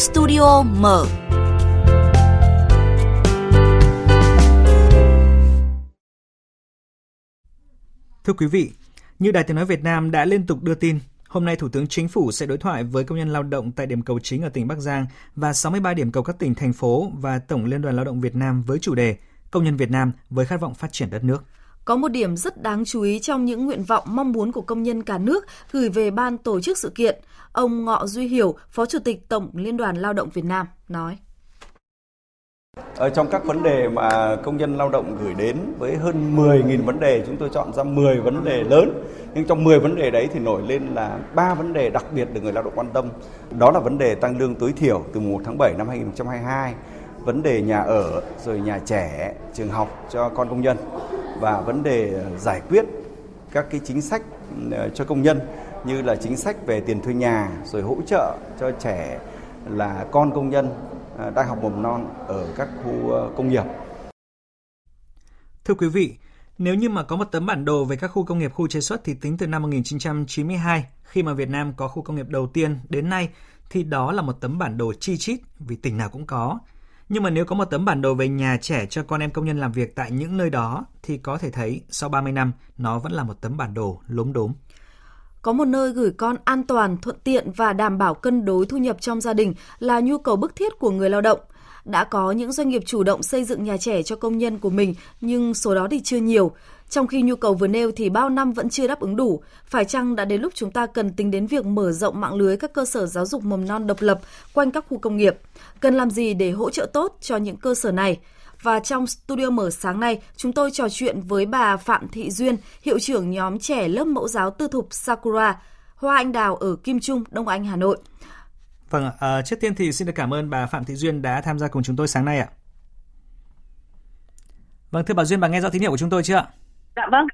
Studio mở. Thưa quý vị, như Đài Tiếng Nói Việt Nam đã liên tục đưa tin, hôm nay Thủ tướng Chính phủ sẽ đối thoại với công nhân lao động tại điểm cầu chính ở tỉnh Bắc Giang và 63 điểm cầu các tỉnh, thành phố và Tổng Liên đoàn Lao động Việt Nam với chủ đề Công nhân Việt Nam với khát vọng phát triển đất nước. Có một điểm rất đáng chú ý trong những nguyện vọng mong muốn của công nhân cả nước gửi về ban tổ chức sự kiện. Ông Ngọ Duy Hiểu, Phó Chủ tịch Tổng Liên đoàn Lao động Việt Nam nói. Ở trong các vấn đề mà công nhân lao động gửi đến với hơn 10.000 vấn đề, chúng tôi chọn ra 10 vấn đề lớn. Nhưng trong 10 vấn đề đấy thì nổi lên là ba vấn đề đặc biệt được người lao động quan tâm. Đó là vấn đề tăng lương tối thiểu từ 1 tháng 7 năm 2022, vấn đề nhà ở, rồi nhà trẻ, trường học cho con công nhân và vấn đề giải quyết các cái chính sách ờ, cho công nhân như là chính sách về tiền thuê nhà rồi hỗ trợ cho trẻ là con công nhân ờ, đang học mầm non ở các khu ờ, công nghiệp. Thưa quý vị, nếu như mà có một tấm bản đồ về các khu công nghiệp khu chế xuất thì tính từ năm 1992 khi mà Việt Nam có khu công nghiệp đầu tiên đến nay thì đó là một tấm bản đồ chi chít vì tỉnh nào cũng có. Nhưng mà nếu có một tấm bản đồ về nhà trẻ cho con em công nhân làm việc tại những nơi đó thì có thể thấy sau 30 năm nó vẫn là một tấm bản đồ lốm đốm. Có một nơi gửi con an toàn, thuận tiện và đảm bảo cân đối thu nhập trong gia đình là nhu cầu bức thiết của người lao động. Đã có những doanh nghiệp chủ động xây dựng nhà trẻ cho công nhân của mình, nhưng số đó thì chưa nhiều. Trong khi nhu cầu vừa nêu thì bao năm vẫn chưa đáp ứng đủ, phải chăng đã đến lúc chúng ta cần tính đến việc mở rộng mạng lưới các cơ sở giáo dục mầm non độc lập quanh các khu công nghiệp? Cần làm gì để hỗ trợ tốt cho những cơ sở này? Và trong studio mở sáng nay, chúng tôi trò chuyện với bà Phạm Thị Duyên, hiệu trưởng nhóm trẻ lớp mẫu giáo tư thục Sakura, Hoa Anh Đào ở Kim Trung, Đông Anh, Hà Nội. Vâng, à, trước tiên thì xin được cảm ơn bà Phạm Thị Duyên đã tham gia cùng chúng tôi sáng nay ạ. Vâng, thưa bà Duyên, bà nghe rõ tín hiệu của chúng tôi chưa ạ? Dạ vâng.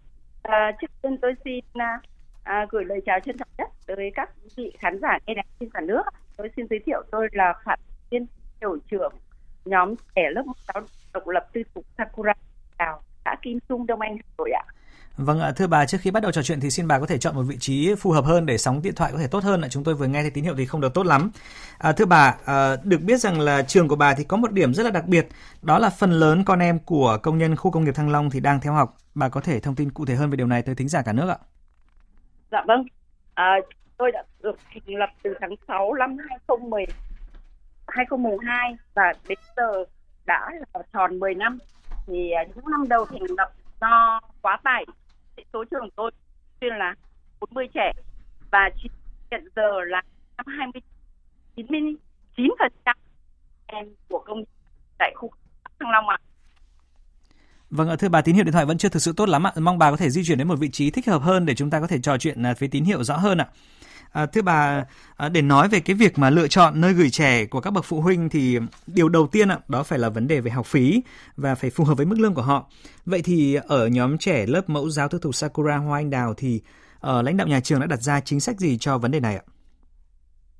À, trước tiên tôi xin ờ, à, gửi lời chào chân trọng nhất tới các vị khán giả nghe đài trên cả nước. Tôi xin giới thiệu tôi là Phạm viên hiệu trưởng nhóm trẻ lớp giáo độc lập tư thục Sakura Đào, xã Kim Trung, Đông Anh, Hà Nội ạ. Vâng ạ, thưa bà, trước khi bắt đầu trò chuyện thì xin bà có thể chọn một vị trí phù hợp hơn để sóng điện thoại có thể tốt hơn. Chúng tôi vừa nghe thấy tín hiệu thì không được tốt lắm. À, thưa bà, à, được biết rằng là trường của bà thì có một điểm rất là đặc biệt, đó là phần lớn con em của công nhân khu công nghiệp Thăng Long thì đang theo học. Bà có thể thông tin cụ thể hơn về điều này tới thính giả cả nước ạ? Dạ vâng, à, tôi đã được thành lập từ tháng 6 năm 2010, 2012 và đến giờ đã là tròn 10 năm. Thì à, những năm đầu thành lập do quá tải số trường tôi chuyên là 40 trẻ và hiện giờ là 20 99 phần trăm em của công tại khu Thăng Long ạ. Vâng, thưa bà tín hiệu điện thoại vẫn chưa thực sự tốt lắm ạ. Mong bà có thể di chuyển đến một vị trí thích hợp hơn để chúng ta có thể trò chuyện à, với tín hiệu rõ hơn ạ. À, thưa bà, à, để nói về cái việc mà lựa chọn nơi gửi trẻ của các bậc phụ huynh thì điều đầu tiên ạ, đó phải là vấn đề về học phí và phải phù hợp với mức lương của họ. Vậy thì ở nhóm trẻ lớp mẫu giáo tư thục Sakura Hoa Anh Đào thì à, lãnh đạo nhà trường đã đặt ra chính sách gì cho vấn đề này ạ?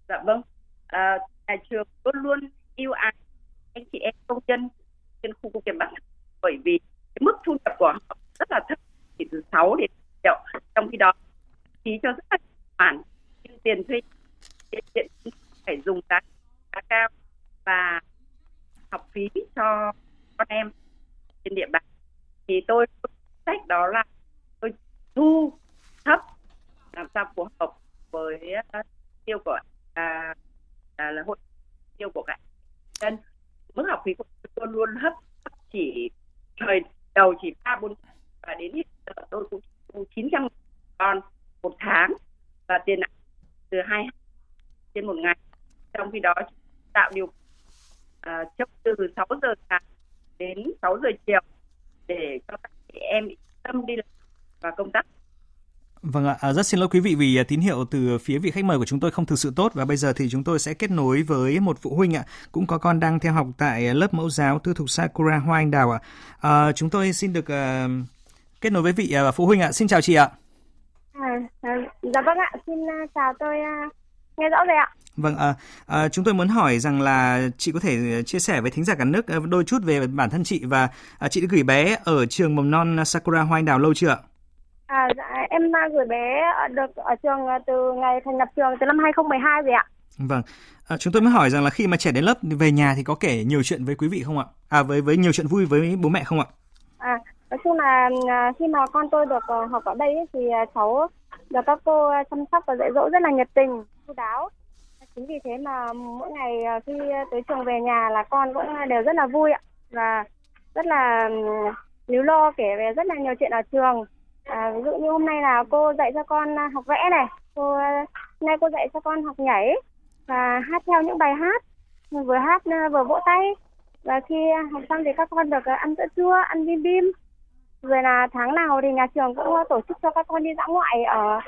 Dạ vâng, à, nhà trường luôn luôn yêu ái anh chị em công nhân trên khu công nghiệp Bắc bởi vì cái mức thu nhập của họ rất là thấp chỉ từ 6 đến triệu trong khi đó phí cho rất là khoản tiền thuê hiện phải dùng giá, giá cao và học phí cho con em trên địa bàn. Thì tôi sách đó là tôi thu thấp làm sao phù hợp với ờ, tiêu của à, à, là hội tiêu của các dân. Mức học phí của tôi luôn hấp chỉ thời đầu chỉ ba bốn và đến hiện giờ tôi cũng chín trăm con một tháng và tiền từ hai trên một ngày trong khi đó tạo điều à, chấp từ 6 giờ sáng đến 6 giờ chiều để cho các chị em tâm đi làm và công tác Vâng ạ, à, rất xin lỗi quý vị vì à, tín hiệu từ phía vị khách mời của chúng tôi không thực sự tốt và bây giờ thì chúng tôi sẽ kết nối với một phụ huynh ạ, cũng có con đang theo học tại lớp mẫu giáo tư thục Sakura Hoa Anh Đào ạ. À, chúng tôi xin được uh, kết nối với vị uh, phụ huynh ạ. Xin chào chị ạ. À, dạ vâng ạ, xin uh, chào tôi uh, nghe rõ rồi ạ. Vâng, à, à, chúng tôi muốn hỏi rằng là chị có thể chia sẻ với thính giả cả nước đôi chút về bản thân chị và à, chị đã gửi bé ở trường mầm non Sakura Hoa Anh Đào lâu chưa ạ? À, dạ, em gửi bé được ở trường từ ngày thành lập trường từ năm 2012 rồi ạ. Vâng, à, chúng tôi mới hỏi rằng là khi mà trẻ đến lớp về nhà thì có kể nhiều chuyện với quý vị không ạ? À với với nhiều chuyện vui với bố mẹ không ạ? À, nói chung là à, khi mà con tôi được học ở đây thì à, cháu được các cô à, chăm sóc và dạy dỗ rất là nhiệt tình, chu đáo. Chính vì thế mà mỗi ngày à, khi tới trường về nhà là con cũng đều rất là vui ạ và rất là líu lo kể về rất là nhiều chuyện ở trường. À, ví dụ như hôm nay là cô dạy cho con à, học vẽ này, cô hôm nay cô dạy cho con học nhảy và hát theo những bài hát vừa hát vừa vỗ tay và khi học xong thì các con được ăn bữa trưa ăn bim bim rồi là tháng nào thì nhà trường cũng tổ chức cho các con đi dã ngoại ở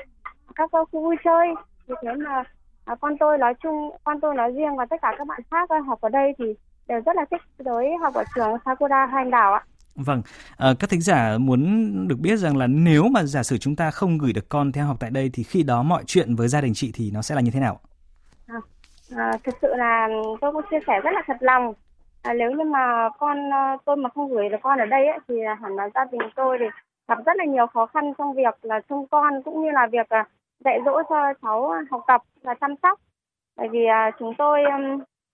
các khu vui chơi vì thế mà à, con tôi nói chung con tôi nói riêng và tất cả các bạn khác học ở đây thì đều rất là thích tới học ở trường Sakura Hành Đảo ạ. Vâng, à, các thính giả muốn được biết rằng là nếu mà giả sử chúng ta không gửi được con theo học tại đây thì khi đó mọi chuyện với gia đình chị thì nó sẽ là như thế nào? À, à, thực sự là tôi cũng chia sẻ rất là thật lòng à, nếu như mà con ờ, tôi mà không gửi được con ở đây ấy, thì hẳn là gia đình tôi thì gặp rất là nhiều khó khăn trong việc là trông con cũng như là việc à, dạy dỗ cho cháu học tập và chăm sóc. Bởi vì à, chúng tôi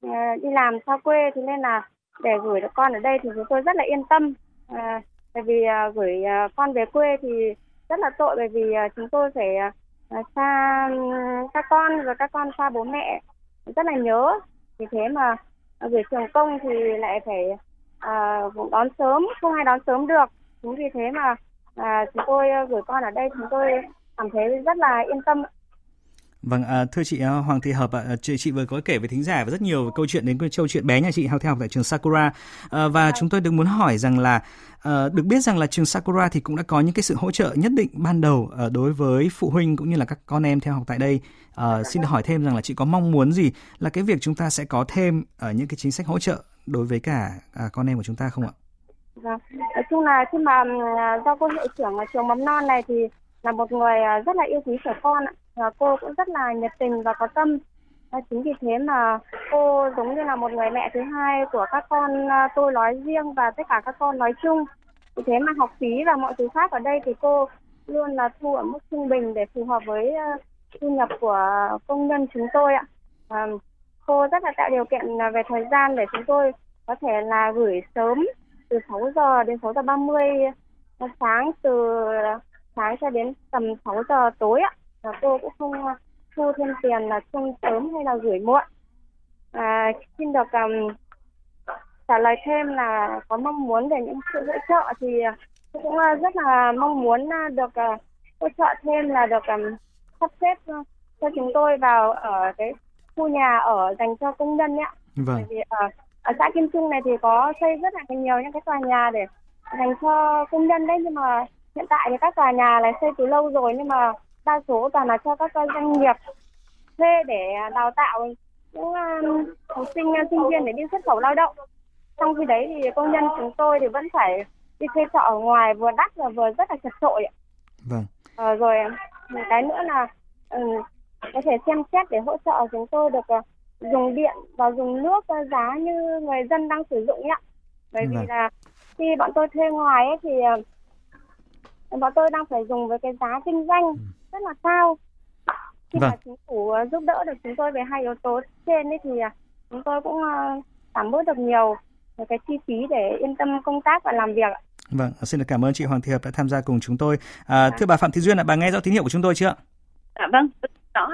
ờ, đi làm xa quê thì nên là để gửi được con ở đây thì chúng tôi rất là yên tâm. À, bởi vì à, gửi à, con về quê thì rất là tội bởi vì à, chúng tôi phải à, à xa các con và các con xa bố mẹ. Rất là nhớ. Vì thế mà Ờ, về trường công thì lại phải à, đón sớm không ai đón sớm được. Chính vì thế mà à, chúng tôi ờ, gửi con ở đây chúng tôi cảm thấy rất là yên tâm. Vâng, à, thưa chị à, Hoàng Thị Hợp, à, chị, chị vừa có kể với thính giả và rất nhiều câu chuyện đến câu chuyện bé nhà chị học theo học tại trường Sakura à, và à. chúng tôi được muốn hỏi rằng là à, được biết rằng là trường Sakura thì cũng đã có những cái sự hỗ trợ nhất định ban đầu à, đối với phụ huynh cũng như là các con em theo học tại đây. À, xin được hỏi thêm rằng là chị có mong muốn gì là cái việc chúng ta sẽ có thêm ở những cái chính sách hỗ trợ đối với cả à, con em của chúng ta không ạ? Vâng, nói chung là khi mà à, do cô hiệu trưởng trường mầm non này thì là một người à, rất là yêu quý trẻ con ạ và cô cũng rất là nhiệt tình và có tâm. À, chính vì thế mà cô giống như là một người mẹ thứ hai của các con ờ, tôi nói riêng và tất cả các con nói chung. Vì thế mà học phí và mọi thứ khác ở đây thì cô luôn là thu ở mức trung bình để phù hợp với thu nhập của công nhân chúng tôi ạ. À, cô rất là tạo điều kiện về thời gian để chúng tôi có thể là gửi sớm từ 6 giờ đến 6 giờ 30 sáng từ sáng cho đến tầm 6 giờ tối ạ và cô cũng không thu thêm tiền là trông sớm hay là gửi muộn à, xin được um, trả lời thêm là có mong muốn về những sự hỗ trợ thì tôi cũng uh, rất là mong muốn uh, được uh, hỗ trợ thêm là được um, sắp xếp uh, cho chúng tôi vào ở cái khu nhà ở dành cho công nhân nhé. Vâng. Bởi vì ở, ở xã Kim Trung này thì có xây rất là nhiều những cái tòa nhà để dành cho công nhân đấy nhưng mà hiện tại thì các tòa nhà này xây từ lâu rồi nhưng mà đa số toàn là cho các doanh nghiệp thuê để đào tạo những um, học sinh sinh viên để đi xuất khẩu lao động. Trong khi đấy thì công nhân chúng tôi thì vẫn phải đi thuê trọ ở ngoài vừa đắt và vừa rất là chật trội vâng. À, rồi một cái nữa là um, có thể xem xét để hỗ trợ chúng tôi được uh, dùng điện và dùng nước uh, giá như người dân đang sử dụng nhé bởi vâng. vì là khi bọn tôi thuê ngoài ấy, thì uh, bọn tôi đang phải dùng với cái giá kinh doanh. Ừ rất là cao khi vâng. mà chính phủ ờ, giúp đỡ được chúng tôi về hai yếu tố trên ấy thì ờ, chúng tôi cũng ờ, giảm bớt được nhiều cái chi phí để yên tâm công tác và làm việc. Vâng, xin được cảm ơn chị Hoàng Thị Hợp đã tham gia cùng chúng tôi. À, dạ. Thưa bà Phạm Thị Duyên, bà nghe rõ tín hiệu của chúng tôi chưa? Dạ vâng, rõ.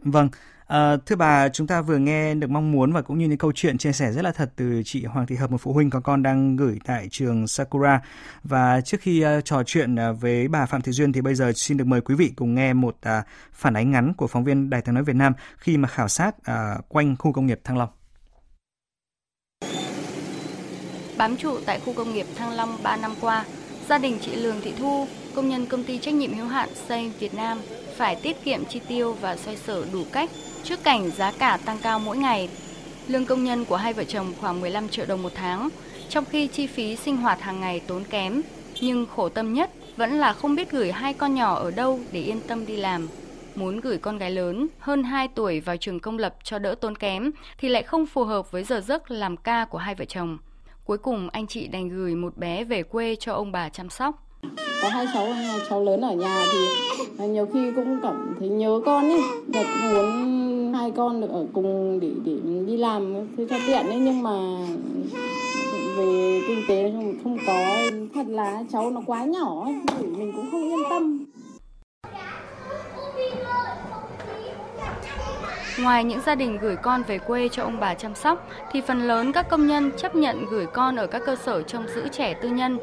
Vâng, À, thưa bà, chúng ta vừa nghe được mong muốn và cũng như những câu chuyện chia sẻ rất là thật từ chị Hoàng Thị Hợp, một phụ huynh có con đang gửi tại trường Sakura. Và trước khi uh, trò chuyện uh, với bà Phạm Thị Duyên thì bây giờ xin được mời quý vị cùng nghe một uh, phản ánh ngắn của phóng viên Đài tiếng nói Việt Nam khi mà khảo sát uh, quanh khu công nghiệp Thăng Long. Bám trụ tại khu công nghiệp Thăng Long 3 năm qua, gia đình chị Lường Thị Thu, công nhân công ty trách nhiệm hữu hạn Xây Việt Nam phải tiết kiệm chi tiêu và xoay sở đủ cách trước cảnh giá cả tăng cao mỗi ngày. Lương công nhân của hai vợ chồng khoảng 15 triệu đồng một tháng, trong khi chi phí sinh hoạt hàng ngày tốn kém, nhưng khổ tâm nhất vẫn là không biết gửi hai con nhỏ ở đâu để yên tâm đi làm. Muốn gửi con gái lớn hơn 2 tuổi vào trường công lập cho đỡ tốn kém thì lại không phù hợp với giờ giấc làm ca của hai vợ chồng. Cuối cùng anh chị đành gửi một bé về quê cho ông bà chăm sóc. Có hai cháu hai cháu lớn ở nhà thì nhiều khi cũng cảm thấy nhớ con ấy, và muốn hai con được ở cùng để để đi làm thế cho tiện đấy nhưng mà về kinh tế không không có thật là cháu nó quá nhỏ mình cũng không yên tâm Ngoài những gia đình gửi con về quê cho ông bà chăm sóc, thì phần lớn các công nhân chấp nhận gửi con ở các cơ sở trông giữ trẻ tư nhân.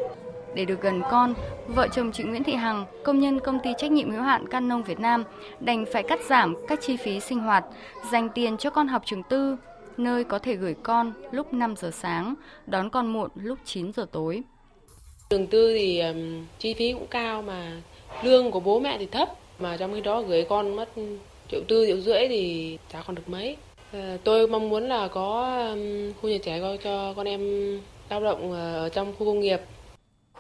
Để được gần con, vợ chồng chị Nguyễn Thị Hằng, công nhân công ty trách nhiệm hữu hạn Can nông Việt Nam, đành phải cắt giảm các chi phí sinh hoạt, dành tiền cho con học trường tư, nơi có thể gửi con lúc 5 giờ sáng, đón con muộn lúc 9 giờ tối. Trường tư thì um, chi phí cũng cao mà lương của bố mẹ thì thấp, mà trong khi đó gửi con mất triệu tư triệu rưỡi thì chả còn được mấy. À, tôi mong muốn là có um, khu nhà trẻ cho con em lao động ở trong khu công nghiệp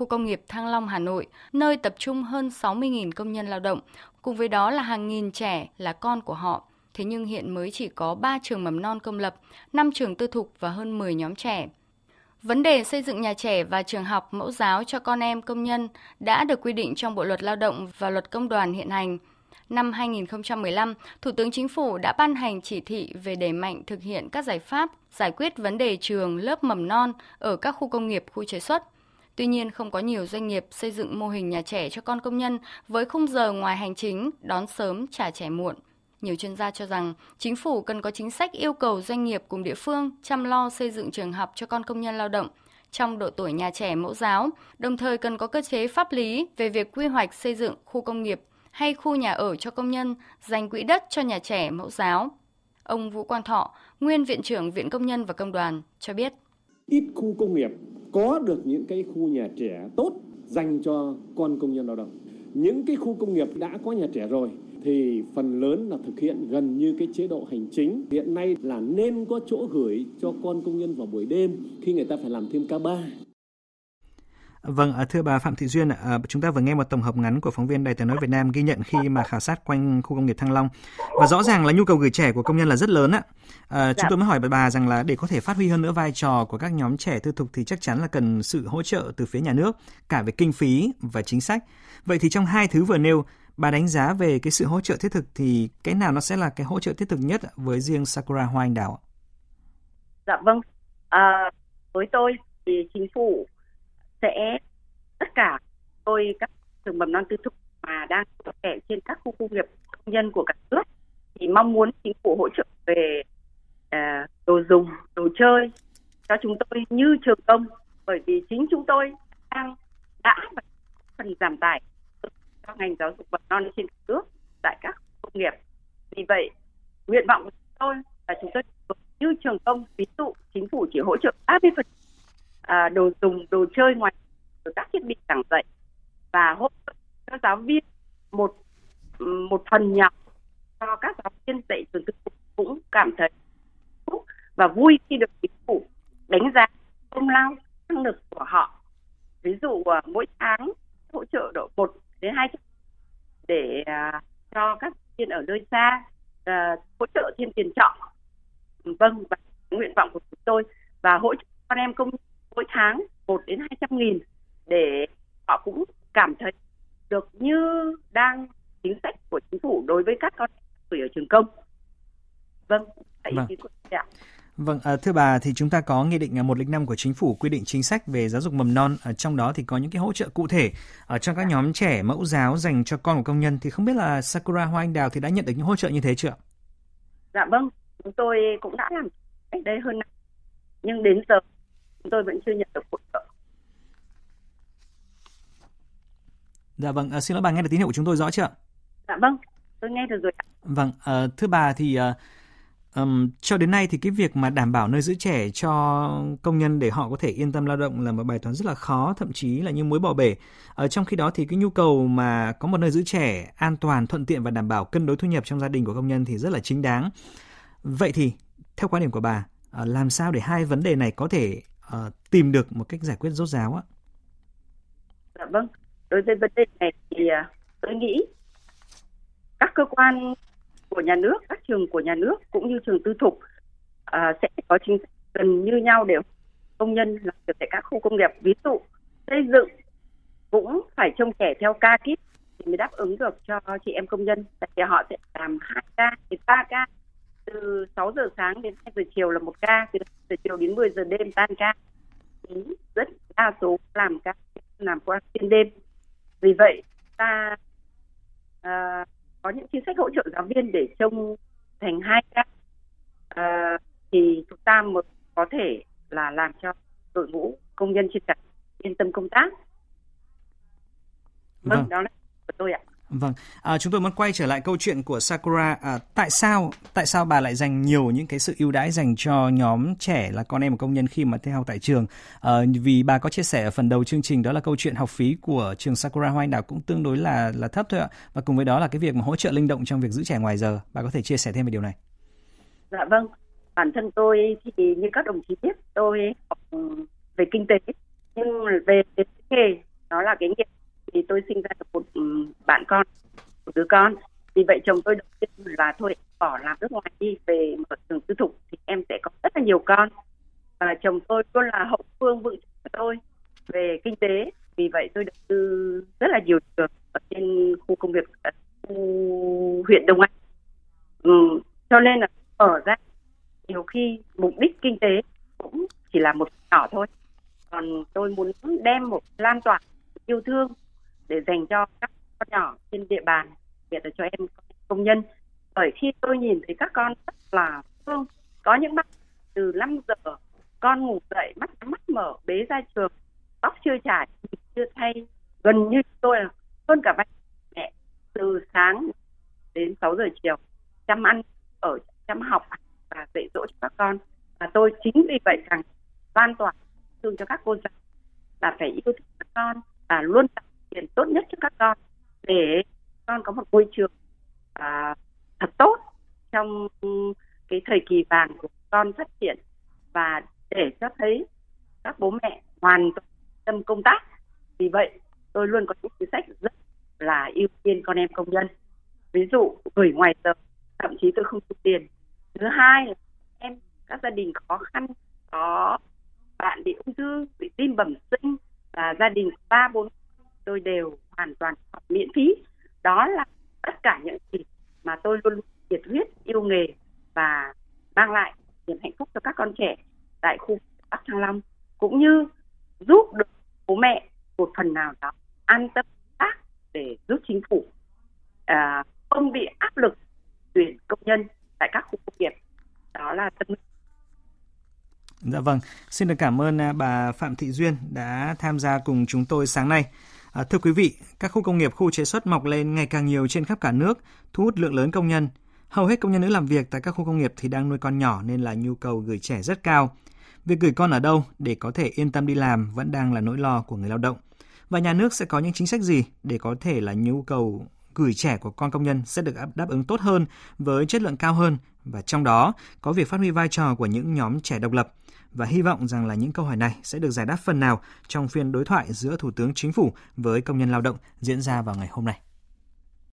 khu công nghiệp Thăng Long, Hà Nội, nơi tập trung hơn 60.000 công nhân lao động, cùng với đó là hàng nghìn trẻ là con của họ. Thế nhưng hiện mới chỉ có 3 trường mầm non công lập, 5 trường tư thục và hơn 10 nhóm trẻ. Vấn đề xây dựng nhà trẻ và trường học mẫu giáo cho con em công nhân đã được quy định trong Bộ luật Lao động và Luật Công đoàn hiện hành. Năm 2015, Thủ tướng Chính phủ đã ban hành chỉ thị về đẩy mạnh thực hiện các giải pháp giải quyết vấn đề trường lớp mầm non ở các khu công nghiệp, khu chế xuất. Tuy nhiên, không có nhiều doanh nghiệp xây dựng mô hình nhà trẻ cho con công nhân với khung giờ ngoài hành chính, đón sớm, trả trẻ muộn. Nhiều chuyên gia cho rằng chính phủ cần có chính sách yêu cầu doanh nghiệp cùng địa phương chăm lo xây dựng trường học cho con công nhân lao động trong độ tuổi nhà trẻ mẫu giáo, đồng thời cần có cơ chế pháp lý về việc quy hoạch xây dựng khu công nghiệp hay khu nhà ở cho công nhân, dành quỹ đất cho nhà trẻ mẫu giáo. Ông Vũ Quang Thọ, nguyên viện trưởng Viện Công nhân và Công đoàn cho biết. Ít khu công nghiệp, có được những cái khu nhà trẻ tốt dành cho con công nhân lao động. Những cái khu công nghiệp đã có nhà trẻ rồi thì phần lớn là thực hiện gần như cái chế độ hành chính. Hiện nay là nên có chỗ gửi cho con công nhân vào buổi đêm khi người ta phải làm thêm ca ba Vâng, à, thưa bà Phạm Thị Duyên, à, chúng ta vừa nghe một tổng hợp ngắn của phóng viên Đài tiếng nói Việt Nam ghi nhận khi mà khảo sát quanh khu công nghiệp Thăng Long và rõ ràng là nhu cầu gửi trẻ của công nhân là rất lớn ạ. À, chúng dạ. tôi mới hỏi bà rằng là để có thể phát huy hơn nữa vai trò của các nhóm trẻ tư thục thì chắc chắn là cần sự hỗ trợ từ phía nhà nước cả về kinh phí và chính sách. Vậy thì trong hai thứ vừa nêu, bà đánh giá về cái sự hỗ trợ thiết thực thì cái nào nó sẽ là cái hỗ trợ thiết thực nhất với riêng Sakura Hoa Anh Đào? Dạ vâng, à, với tôi thì chính phủ sẽ tất cả tôi các trường mầm non tư thục mà đang có trẻ trên các khu công nghiệp công nhân của cả nước thì mong muốn chính phủ hỗ trợ về uh, đồ dùng đồ chơi cho chúng tôi như trường công. Bởi vì chính chúng tôi đang đã và phần giảm tải cho ngành giáo dục mầm non trên cả nước tại các công nghiệp. Vì vậy nguyện vọng của chúng tôi là chúng tôi như trường công ví dụ chính phủ chỉ hỗ trợ 30% à, đồ dùng đồ chơi ngoài các thiết bị giảng dạy. Và hỗ trợ cho giáo viên một một phần nhỏ cho các giáo viên dạy trường tư cũng cảm thấy và vui khi được chính phủ đánh giá công lao năng lực của họ. Ví dụ à, mỗi tháng hỗ trợ độ một đến hai trăm để uh, cho các viên ở nơi xa uh, hỗ trợ thêm tiền trọ. Vâng và nguyện vọng của chúng tôi và hỗ trợ con em công mỗi tháng một đến hai trăm nghìn để họ cũng cảm thấy được như đang chính sách của chính phủ đối với các con tuổi ở trường công. Vâng, vâng. ý của ạ. Vâng, à, thưa bà thì chúng ta có nghị định 105 của chính phủ quy định chính sách về giáo dục mầm non, ở trong đó thì có những cái hỗ trợ cụ thể ở trong các nhóm trẻ mẫu giáo dành cho con của công nhân thì không biết là Sakura Hoa Anh Đào thì đã nhận được những hỗ trợ như thế chưa? Dạ vâng, chúng tôi cũng đã làm cách đây hơn năm nhưng đến giờ chúng tôi vẫn chưa nhận được hỗ trợ. Dạ vâng, à, xin lỗi bà nghe được tín hiệu của chúng tôi rõ chưa? Dạ vâng, tôi nghe được rồi. Vâng, à, thưa bà thì à, um, cho đến nay thì cái việc mà đảm bảo nơi giữ trẻ cho công nhân để họ có thể yên tâm lao động là một bài toán rất là khó, thậm chí là như muối bỏ bể. Ở trong khi đó thì cái nhu cầu mà có một nơi giữ trẻ an toàn, thuận tiện và đảm bảo cân đối thu nhập trong gia đình của công nhân thì rất là chính đáng. Vậy thì theo quan điểm của bà, làm sao để hai vấn đề này có thể uh, tìm được một cách giải quyết rốt ráo ạ? Dạ vâng, đối với vấn đề này thì à, tôi nghĩ các cơ quan của nhà nước các trường của nhà nước cũng như trường tư thục à, sẽ có chính sách gần như nhau để công nhân làm việc tại các khu công nghiệp. Ví dụ xây dựng cũng phải trông trẻ theo ca kíp thì mới đáp ứng được cho chị em công nhân. Tại vì họ sẽ làm hai ca thì ba ca từ 6 giờ sáng đến 2 giờ chiều là một ca từ 2 giờ chiều đến 10 giờ đêm tan ca. Rất đa số làm ca làm qua xuyên đêm. Vì vậy ta à, có những chính sách hỗ trợ giáo viên để trông thành hai ca. À, thì chúng ta mới có thể là làm cho đội ngũ công nhân trên cả yên tâm công tác. Vâng, vâng. đó là của tôi ạ Vâng, à, chúng tôi muốn quay trở lại câu chuyện của Sakura. À, tại sao tại sao bà lại dành nhiều những cái sự ưu đãi dành cho nhóm trẻ là con em của công nhân khi mà theo học tại trường? À, vì bà có chia sẻ ở phần đầu chương trình đó là câu chuyện học phí của trường Sakura Hoa Anh Đào cũng tương đối là là thấp thôi ạ. Và cùng với đó là cái việc mà hỗ trợ linh động trong việc giữ trẻ ngoài giờ. Bà có thể chia sẻ thêm về điều này. Dạ vâng, bản thân tôi thì như các đồng chí biết tôi học về kinh tế nhưng về cái nghề nó là cái nghề thì tôi sinh ra được một ừ, bạn con một đứa con. Vì vậy chồng tôi đầu tiên là thôi bỏ làm nước ngoài đi về mở trường tư thục thì em sẽ có rất là nhiều con. Và chồng tôi luôn là hậu phương vững chắc cho tôi về kinh tế. Vì vậy tôi đầu tư rất là nhiều trường ở trên khu công nghiệp khu huyện Đông Anh. Ừ, cho nên là mở ra nhiều khi mục đích kinh tế cũng chỉ là một nhỏ thôi. Còn tôi muốn đem một lan tỏa yêu thương để dành cho các con nhỏ trên địa bàn biệt là cho em công nhân. Bởi khi tôi nhìn thấy các con rất là thương, có những bác từ 5 giờ con ngủ dậy mắt mắt mở, bế ra trường, tóc chưa trải chưa thay, gần như tôi là hơn cả bác mẹ từ sáng đến 6 giờ chiều chăm ăn, ở chăm học và dạy dỗ cho các con. Và tôi chính vì vậy càng lan tỏa thương cho các cô giáo là phải yêu thương các con và luôn tạo tiền tốt nhất cho các con để con có một môi trường à, thật tốt trong cái thời kỳ vàng của con phát triển và để cho thấy các bố mẹ hoàn toàn tâm công tác. Vì vậy tôi luôn có những chính sách rất là ưu tiên con em công nhân. Ví dụ gửi ngoài giờ thậm chí tôi không thu tiền. Thứ hai là em các gia đình khó khăn có bạn bị ung thư bị tim bẩm sinh và gia đình ba bốn tôi đều hoàn toàn học miễn phí. Đó là tất cả những gì mà tôi luôn nhiệt huyết yêu nghề và mang lại niềm hạnh phúc cho các con trẻ tại khu Bắc Thăng Long cũng như giúp được bố mẹ một phần nào đó an tâm tác để giúp chính phủ à, không bị áp lực tuyển công nhân tại các khu công nghiệp. Đó là tâm Dạ vâng, xin được cảm ơn à, bà Phạm Thị Duyên đã tham gia cùng chúng tôi sáng nay. À, thưa quý vị, các khu công nghiệp, khu chế xuất mọc lên ngày càng nhiều trên khắp cả nước, thu hút lượng lớn công nhân. Hầu hết công nhân nữ làm việc tại các khu công nghiệp thì đang nuôi con nhỏ nên là nhu cầu gửi trẻ rất cao. Việc gửi con ở đâu để có thể yên tâm đi làm vẫn đang là nỗi lo của người lao động. Và nhà nước sẽ có những chính sách gì để có thể là nhu cầu gửi trẻ của con công nhân sẽ được đáp ứng tốt hơn với chất lượng cao hơn và trong đó có việc phát huy vai trò của những nhóm trẻ độc lập và hy vọng rằng là những câu hỏi này sẽ được giải đáp phần nào trong phiên đối thoại giữa Thủ tướng Chính phủ với công nhân lao động diễn ra vào ngày hôm nay.